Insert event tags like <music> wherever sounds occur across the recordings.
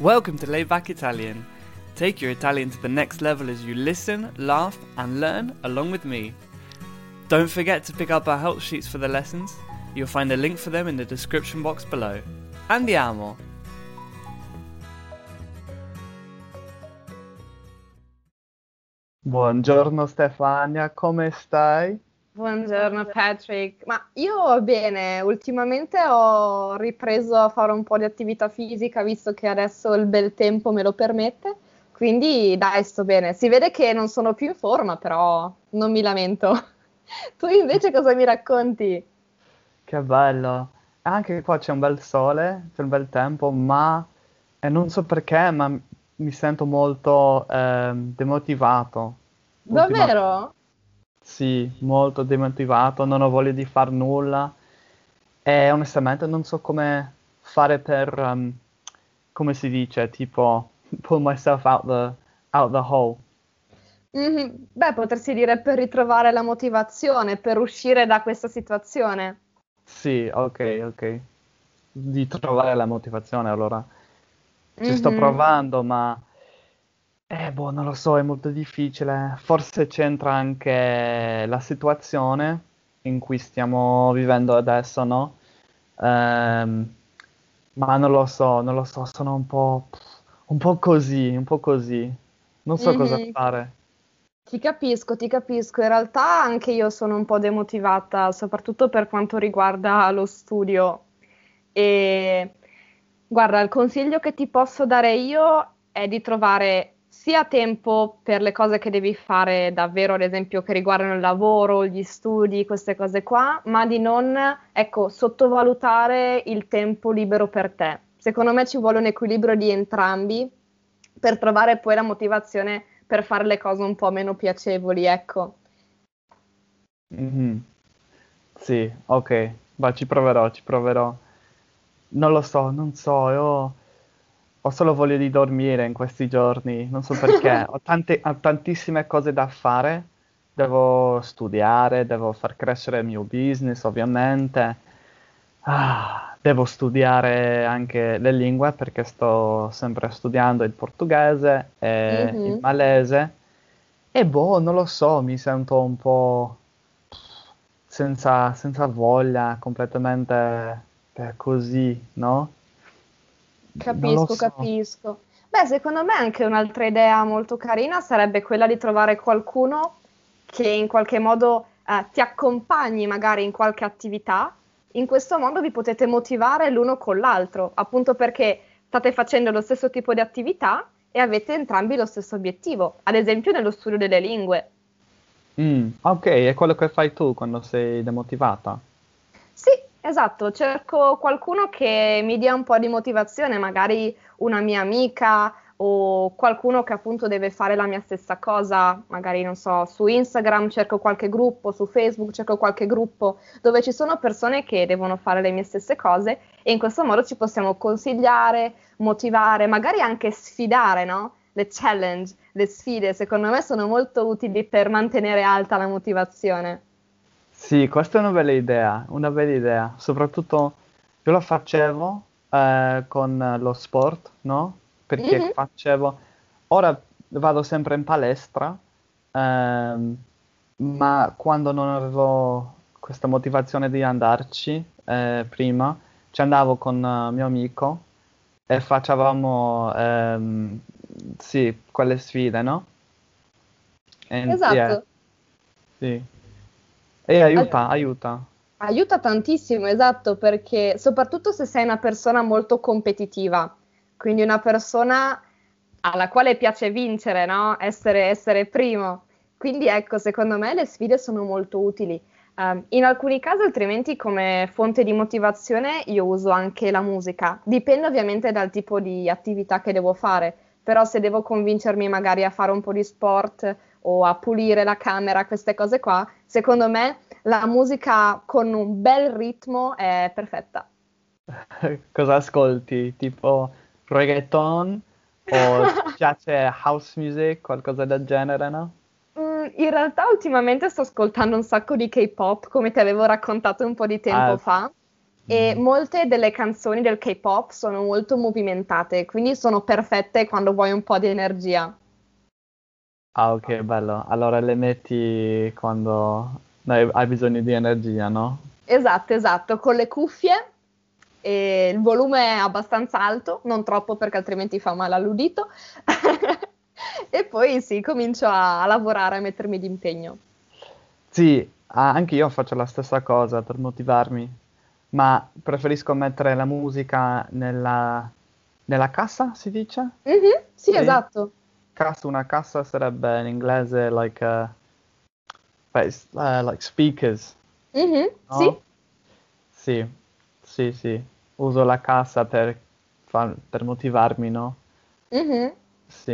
Welcome to Layback Italian. Take your Italian to the next level as you listen, laugh, and learn along with me. Don't forget to pick up our help sheets for the lessons. You'll find a link for them in the description box below. Andiamo! Buongiorno Stefania, come stai? Buongiorno Patrick, ma io bene, ultimamente ho ripreso a fare un po' di attività fisica visto che adesso il bel tempo me lo permette, quindi dai sto bene, si vede che non sono più in forma però non mi lamento. <laughs> Tu invece cosa mi racconti? Che bello, anche qua c'è un bel sole, c'è un bel tempo, ma e non so perché, ma mi sento molto ehm, demotivato. Davvero? Sì, molto demotivato, non ho voglia di far nulla e onestamente non so come fare per, ehm, come si dice, tipo, <laughs> pull myself out the, out the hole. Mhm, Beh, potresti dire per ritrovare la motivazione, per uscire da questa situazione. Sì, ok, ok. Di trovare la motivazione, allora. Ci sto Mhm. provando, ma eh, boh, non lo so, è molto difficile. Forse c'entra anche la situazione in cui stiamo vivendo adesso, no? Ehm, ma non lo so, non lo so, sono un po', un po' così, un po' così. Non so cosa Mhm. fare. Ti capisco, ti capisco. In realtà anche io sono un po' demotivata, soprattutto per quanto riguarda lo studio. E guarda, il consiglio che ti posso dare io è di trovare sia tempo per le cose che devi fare davvero, ad esempio, che riguardano il lavoro, gli studi, queste cose qua, ma di non, ecco, sottovalutare il tempo libero per te. Secondo me ci vuole un equilibrio di entrambi per trovare poi la motivazione per fare le cose un po' meno piacevoli, ecco. Mhm. Sì, ok, ma ci proverò, ci proverò. Non lo so, non so, io ho solo voglia di dormire in questi giorni, non so perché. <laughs> Ho tante, ho tantissime cose da fare, devo studiare, devo far crescere il mio business, ovviamente. Ah, devo studiare anche le lingue perché sto sempre studiando il portoghese e il Mhm. malese. E boh, non lo so, mi sento un po' senza, senza voglia, completamente eh, così, no? Capisco, so. capisco. Beh, secondo me anche un'altra idea molto carina sarebbe quella di trovare qualcuno che in qualche modo eh, ti accompagni magari in qualche attività. In questo modo vi potete motivare l'uno con l'altro, appunto perché state facendo lo stesso tipo di attività e avete entrambi lo stesso obiettivo, ad esempio nello studio delle lingue. Mm, ok, è quello che fai tu quando sei demotivata. Sì, esatto, cerco qualcuno che mi dia un po' di motivazione, magari una mia amica o qualcuno che appunto deve fare la mia stessa cosa, magari non so, su Instagram cerco qualche gruppo, su Facebook cerco qualche gruppo dove ci sono persone che devono fare le mie stesse cose e in questo modo ci possiamo consigliare, motivare, magari anche sfidare, no? Le challenge, le sfide, secondo me sono molto utili per mantenere alta la motivazione. Sì, questa è una bella idea, una bella idea. Soprattutto io lo facevo eh, con lo sport, no? Perché Mhm. facevo... Ora vado sempre in palestra, ehm, ma quando non avevo questa motivazione di andarci, eh, prima, ci andavo con eh, mio amico e facevamo, ehm, sì, quelle sfide, no? E Esatto. sì. E aiuta, aiuta. Aiuta tantissimo, esatto, perché soprattutto se sei una persona molto competitiva, quindi una persona alla quale piace vincere, no? Essere, essere primo. Quindi ecco, secondo me le sfide sono molto utili. Ehm, in alcuni casi, altrimenti, come fonte di motivazione, io uso anche la musica. Dipende ovviamente dal tipo di attività che devo fare, però se devo convincermi magari a fare un po' di sport o a pulire la camera, queste cose qua, secondo me la musica con un bel ritmo è perfetta. <laughs> Cosa ascolti? Tipo reggaeton o <laughs> piace house music, qualcosa del genere, no? Mm, in realtà ultimamente sto ascoltando un sacco di K-pop, come ti avevo raccontato un po' di tempo Ah, fa. e Mm. molte delle canzoni del K-pop sono molto movimentate, quindi sono perfette quando vuoi un po' di energia. Ah, ok, bello. Allora le metti quando hai, hai bisogno di energia, no? Esatto, esatto, con le cuffie e il volume è abbastanza alto, non troppo perché altrimenti fa male all'udito. <laughs> E poi sì, comincio a, a lavorare, a mettermi d'impegno. Sì, anche io faccio la stessa cosa per motivarmi, ma preferisco mettere la musica nella, nella cassa, si dice? Mhm, sì, Sì. esatto. Cassa, una cassa sarebbe in inglese like, uh, s- eh, like speakers, Mhm, no? sì. Sì, sì, sì. Uso la cassa per, far- per motivarmi, no? Mhm. Sì.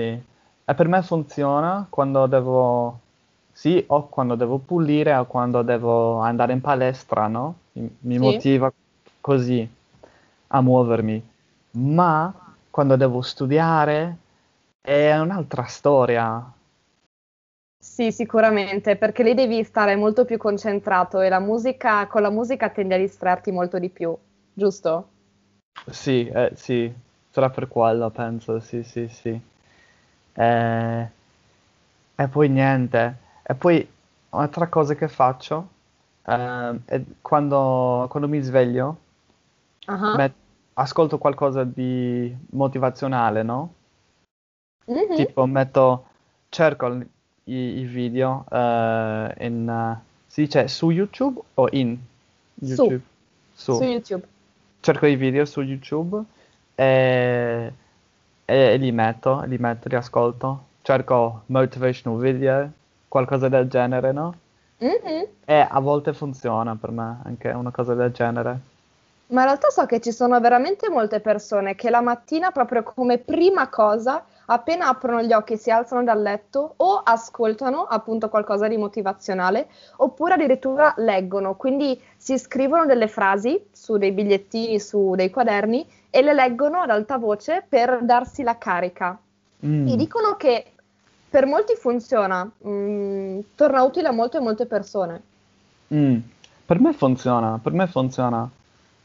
E per me funziona quando devo, sì, o quando devo pulire o quando devo andare in palestra, no? Mi, mi Sì. motiva così a muovermi. Ma quando devo studiare è un'altra storia. Sì, sicuramente, perché lì devi stare molto più concentrato e la musica, con la musica tendi a distrarti molto di più, giusto? Sì, eh, sì, sarà per quello, penso, sì, sì, sì. Eh, E poi niente. E poi un'altra cosa che faccio ehm, è quando, quando mi sveglio, Ah. met- ascolto qualcosa di motivazionale, no? Mhm. Tipo metto, cerco i, i video eh, in, eh, si dice su YouTube o in Su. YouTube? Su. Su YouTube. cerco i video su YouTube e, e li metto, li metto, li ascolto. Cerco motivational video, qualcosa del genere, no? Mhm. E a volte funziona per me anche una cosa del genere. Ma in realtà so che ci sono veramente molte persone che la mattina, proprio come prima cosa, appena aprono gli occhi, si alzano dal letto o ascoltano appunto qualcosa di motivazionale, oppure addirittura leggono, quindi si scrivono delle frasi su dei bigliettini, su dei quaderni e le leggono ad alta voce per darsi la carica. Mm. E dicono che per molti funziona, mm, torna utile a molte molte persone. Mm. Per me funziona, per me funziona.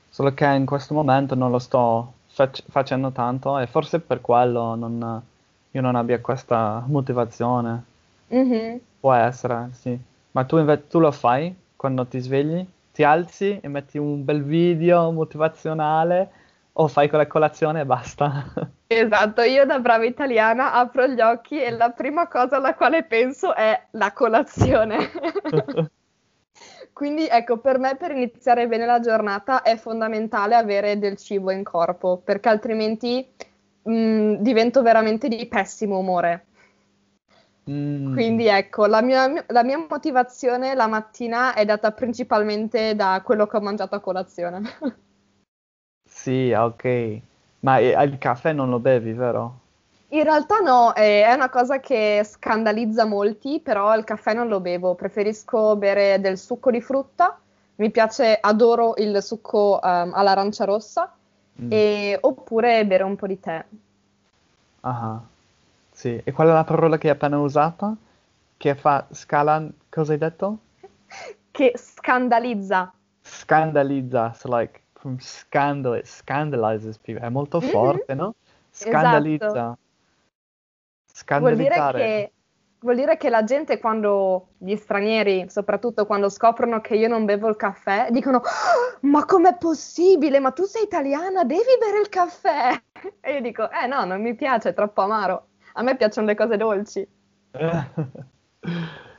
Solo che in questo momento non lo sto fac- facendo tanto e forse per quello non- io non abbia questa motivazione. Mhm. Può essere, sì. Ma tu invece tu lo fai quando ti svegli? Ti alzi e metti un bel video motivazionale o fai con la colazione e basta? <laughs> Esatto, io da brava italiana apro gli occhi e la prima cosa alla quale penso è la colazione. <laughs> Quindi ecco, per me per iniziare bene la giornata è fondamentale avere del cibo in corpo, perché altrimenti mh, divento veramente di pessimo umore. Mm. Quindi ecco, la mia, la mia motivazione la mattina è data principalmente da quello che ho mangiato a colazione. <laughs> Sì, ok. Ma eh, il caffè non lo bevi, vero? In realtà no, eh, è una cosa che scandalizza molti, però il caffè non lo bevo, preferisco bere del succo di frutta, mi piace, adoro il succo ehm, all'arancia rossa, Mm. e- oppure bere un po' di tè. Ah, Sì. E qual è la parola che hai appena usato? Che fa scala... Cosa hai detto? <laughs> Che scandalizza. Scandalizza. So like, from scandal, it scandalizes people. È molto Mhm. forte, no? Scandalizza. Vuol dire Scandalizzare. che, vuol dire che la gente quando, gli stranieri, soprattutto quando scoprono che io non bevo il caffè, dicono "Ah, ma com'è possibile? Ma tu sei italiana, devi bere il caffè. <laughs> E io dico, eh no, non mi piace, è troppo amaro. A me piacciono le cose dolci. <laughs>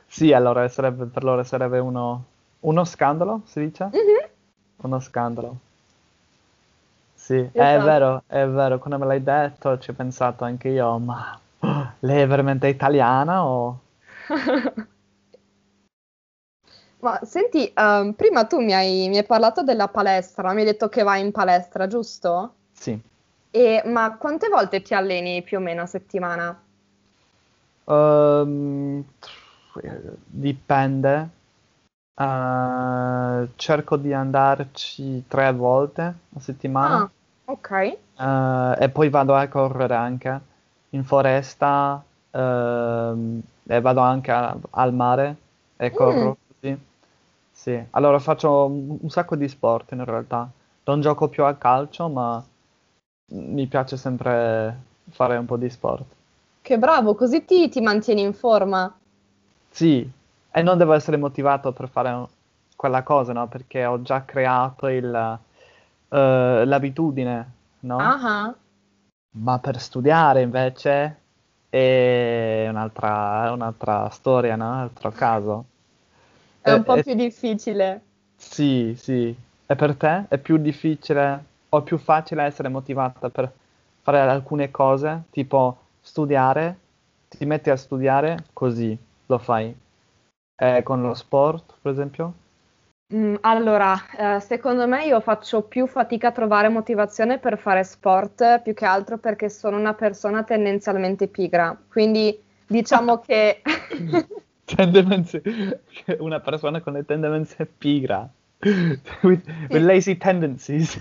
Sì, allora sarebbe, per loro sarebbe uno, uno scandalo, si dice? Mhm. Uno scandalo. Sì, è Esatto. vero, è vero, quando me l'hai detto ci ho pensato anche io, ma lei è veramente italiana o... <laughs> Ma senti, ehm, prima tu mi hai, mi hai parlato della palestra, mi hai detto che vai in palestra, giusto? Sì. E, ma quante volte ti alleni più o meno a settimana? Ehm, dipende. Eh, cerco di andarci tre volte a settimana. Ah, ok. Eh, e poi vado a correre anche in foresta ehm, e vado anche a- al mare e corro così. Sì, allora faccio un, un sacco di sport in realtà. non gioco più a calcio, ma mi piace sempre fare un po' di sport. Che bravo, così ti, ti mantieni in forma. Sì, e non devo essere motivato per fare quella cosa, no? Perché ho già creato il, eh, l'abitudine, no? Ah, Ma per studiare invece è un'altra, è un'altra storia, no? Un altro caso. È un Eh, po' eh, più difficile. Sì, sì. E per te è più difficile o è più facile essere motivata per fare alcune cose, tipo studiare, ti metti a studiare così lo fai. Eh, con lo sport, per esempio? Mm, allora, eh, secondo me io faccio più fatica a trovare motivazione per fare sport, più che altro perché sono una persona tendenzialmente pigra. Quindi diciamo <laughs> che Tendenze, una persona con le tendenze pigra. With, with lazy tendencies.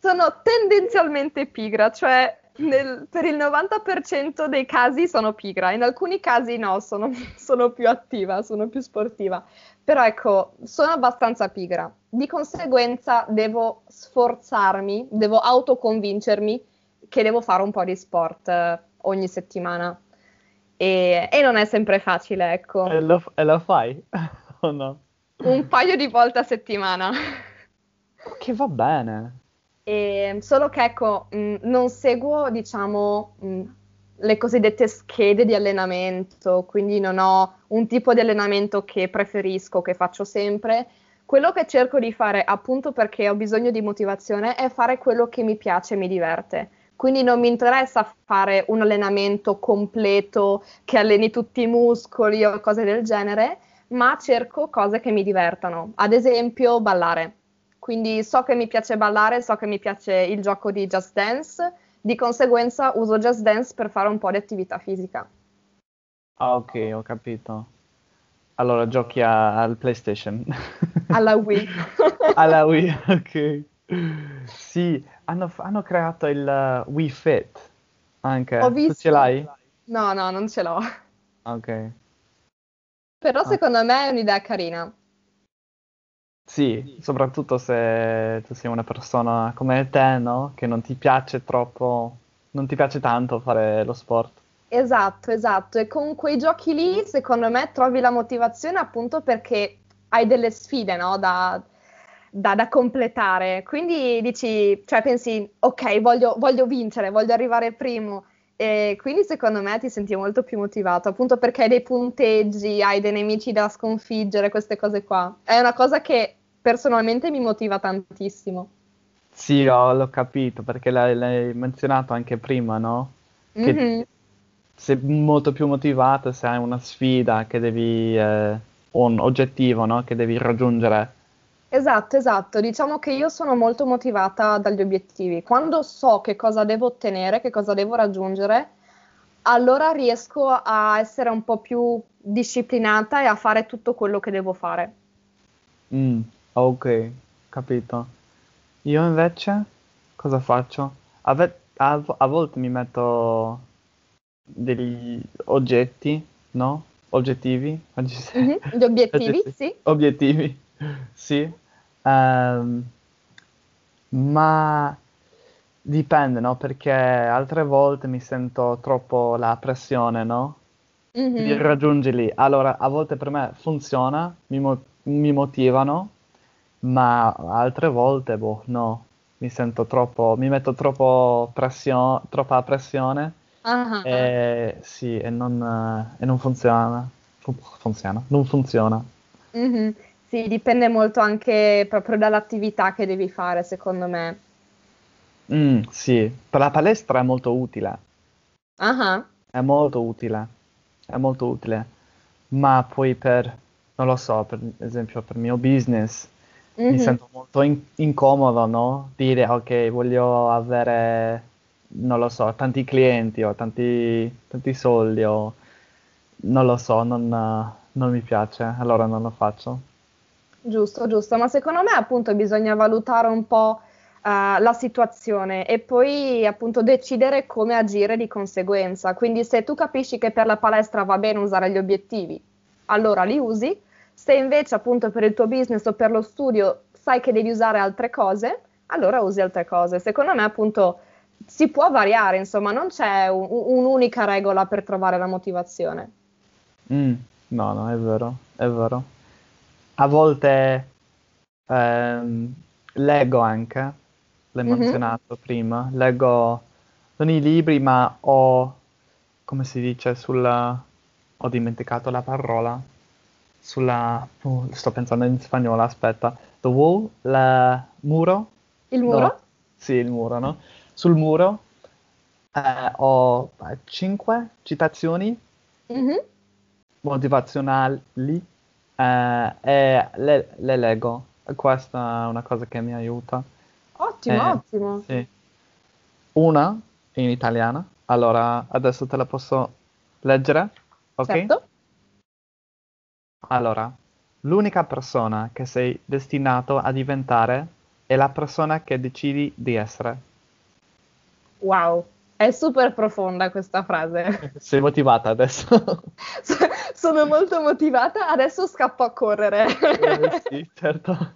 sono tendenzialmente pigra, cioè nel- per il 90% dei casi sono pigra, in alcuni casi no, sono, <laughs> sono più attiva, sono più sportiva. Però ecco, sono abbastanza pigra. Di conseguenza devo sforzarmi, devo autoconvincermi che devo fare un po' di sport eh, ogni settimana. E, e non è sempre facile, ecco. E lo, e lo fai? <laughs> O no? Un paio di volte a settimana. Che va bene. E, solo che ecco, mh, non seguo, diciamo, mh, le cosiddette schede di allenamento, quindi non ho un tipo di allenamento che preferisco, che faccio sempre. Quello che cerco di fare, appunto perché ho bisogno di motivazione, è fare quello che mi piace e mi diverte. Quindi non mi interessa fare un allenamento completo che alleni tutti i muscoli o cose del genere, ma cerco cose che mi divertano. Ad esempio, ballare. Quindi so che mi piace ballare, so che mi piace il gioco di Just Dance, di conseguenza uso Just Dance per fare un po' di attività fisica. Ah, ok, ho capito. Allora giochi a- al PlayStation. <laughs> Alla Wii. <laughs> Alla Wii, ok. Sì, hanno, hanno creato il uh, Wii Fit anche. Ho Tu visto. ce l'hai? No, no, non ce l'ho. Ok. Però Ah. secondo me è un'idea carina. Sì, soprattutto se tu sei una persona come te, no? Che non ti piace troppo, non ti piace tanto fare lo sport. Esatto, esatto. E con quei giochi lì, secondo me, trovi la motivazione appunto perché hai delle sfide, no? Da, da- da completare. Quindi dici, cioè pensi, ok, voglio, voglio vincere, voglio arrivare primo. E quindi secondo me ti senti molto più motivato, appunto perché hai dei punteggi, hai dei nemici da sconfiggere, queste cose qua. È una cosa che personalmente mi motiva tantissimo. Sì, ho- l'ho capito, perché l'hai, l'hai menzionato anche prima, no? Che Mhm. sei molto più motivato se hai una sfida che devi, eh, un oggettivo, no? Che devi raggiungere. Esatto, esatto. Diciamo che io sono molto motivata dagli obiettivi. Quando so che cosa devo ottenere, che cosa devo raggiungere, allora riesco a essere un po' più disciplinata e a fare tutto quello che devo fare. Mm, ok, capito. Io invece cosa faccio? A, ve- a- a volte mi metto degli oggetti, no? Oggettivi? Oggi Mhm, Gli obiettivi, <laughs> Oggetti. sì. Obiettivi, sì. Ehm, ma dipende, no? Perché altre volte mi sento troppo la pressione, no? Di Mhm. raggiungerli. Allora, a volte per me funziona, mi, mo- mi motivano, ma altre volte, boh, no. Mi sento troppo, mi metto troppo pressio- troppa pressione Ah, e sì, e non, e non funziona. Fu- funziona, non funziona. mhm. Sì, dipende molto anche proprio dall'attività che devi fare, secondo me. Mm, sì, per la palestra è molto utile, Ah, è molto utile, è molto utile, ma poi per, non lo so, per esempio per il mio business mi mhm. sento molto in- incomodo, no? Dire, ok, voglio avere, non lo so, tanti clienti o tanti, tanti soldi o non lo so, non, non mi piace, allora non lo faccio. Giusto, giusto, ma secondo me appunto bisogna valutare un po' eh, la situazione e poi appunto decidere come agire di conseguenza. Quindi se tu capisci che per la palestra va bene usare gli obiettivi, allora li usi. Se invece appunto per il tuo business o per lo studio sai che devi usare altre cose, allora usi altre cose. Secondo me, appunto, si può variare, insomma, non c'è un- un'unica regola per trovare la motivazione. Mm, no, no, è vero, è vero. A volte ehm, leggo anche, l'hai Mhm. menzionato prima, leggo non i libri, ma ho, come si dice, sulla... ho dimenticato la parola, sulla... oh, sto pensando in spagnolo, aspetta. The wall, la muro? Il muro? No, sì, il muro, no? Sul muro eh, ho cinque citazioni Mhm. motivazionali eh, e le, le leggo. Questa è una cosa che mi aiuta. Ottimo, Eh, ottimo. Sì. Una in italiana, allora adesso te la posso leggere, ok? Certo. Allora, l'unica persona che sei destinato a diventare è la persona che decidi di essere. Wow, è super profonda questa frase. <laughs> Sei motivata adesso? <laughs> Sono molto motivata, adesso scappo a correre. Eh, <laughs> sì, certo.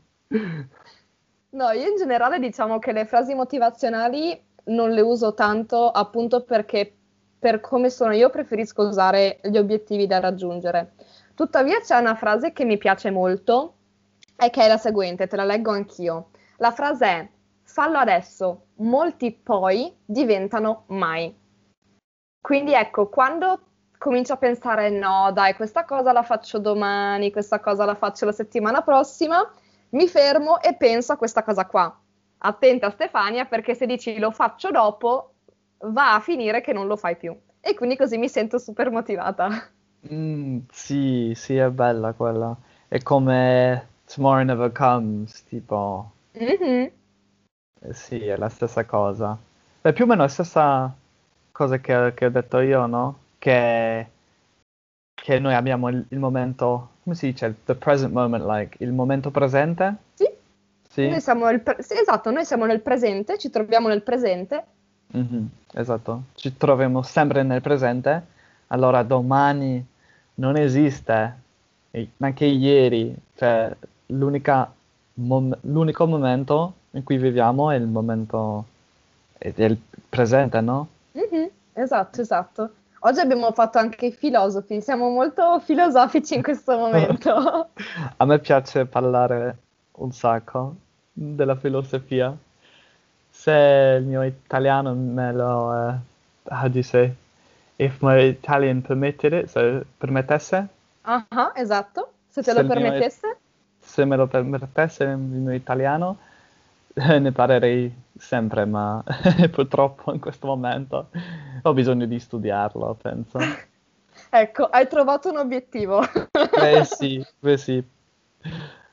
No, io in generale diciamo che le frasi motivazionali non le uso tanto appunto perché per come sono io preferisco usare gli obiettivi da raggiungere. Tuttavia c'è una frase che mi piace molto e che è la seguente, te la leggo anch'io. La frase è fallo adesso, molti poi diventano mai. Quindi ecco, quando comincio a pensare no, dai, questa cosa la faccio domani, questa cosa la faccio la settimana prossima, mi fermo e penso a questa cosa qua. Attenta Stefania perché se dici lo faccio dopo, va a finire che non lo fai più. E quindi così mi sento super motivata. Mm, sì, sì, è bella quella. È come Tomorrow Never Comes, tipo, Mhm. Eh, sì, è la stessa cosa. È più o meno la stessa cosa che, che ho detto io, no? Che, che noi abbiamo il, il momento, come si dice? The present moment, like, il momento presente? Sì, Sì? noi siamo nel pre- sì, esatto, noi siamo nel presente, ci troviamo nel presente. Mhm, esatto, ci troviamo sempre nel presente, allora domani non esiste, anche ieri, cioè l'unica mom- l'unico momento in cui viviamo è il momento, è, è il presente, no? Mhm, Esatto, esatto. Oggi abbiamo fatto anche i filosofi, siamo molto filosofici in questo momento. <laughs> A me piace parlare un sacco della filosofia. Se il mio italiano me lo, eh, how do you say? If my Italian permitted it, se permettesse, Ah, ah, esatto, se te Se lo il mio- permettesse. se me lo permettesse il mio italiano, <laughs> ne parlerei sempre, ma <laughs> purtroppo in questo momento ho bisogno di studiarlo, penso. <laughs> Ecco, hai trovato un obiettivo. Eh sì, eh sì.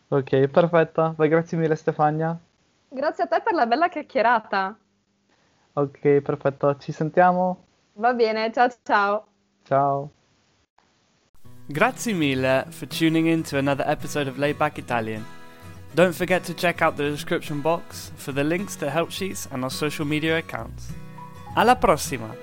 Ok, perfetto. Beh, grazie mille Stefania. Grazie a te per la bella chiacchierata. Ok, perfetto. Ci sentiamo. Va bene, ciao ciao. Ciao. Grazie mille for tuning in to another episode of Layback Italian. Don't forget to check out the description box for the links to help sheets and our social media accounts. Alla prossima!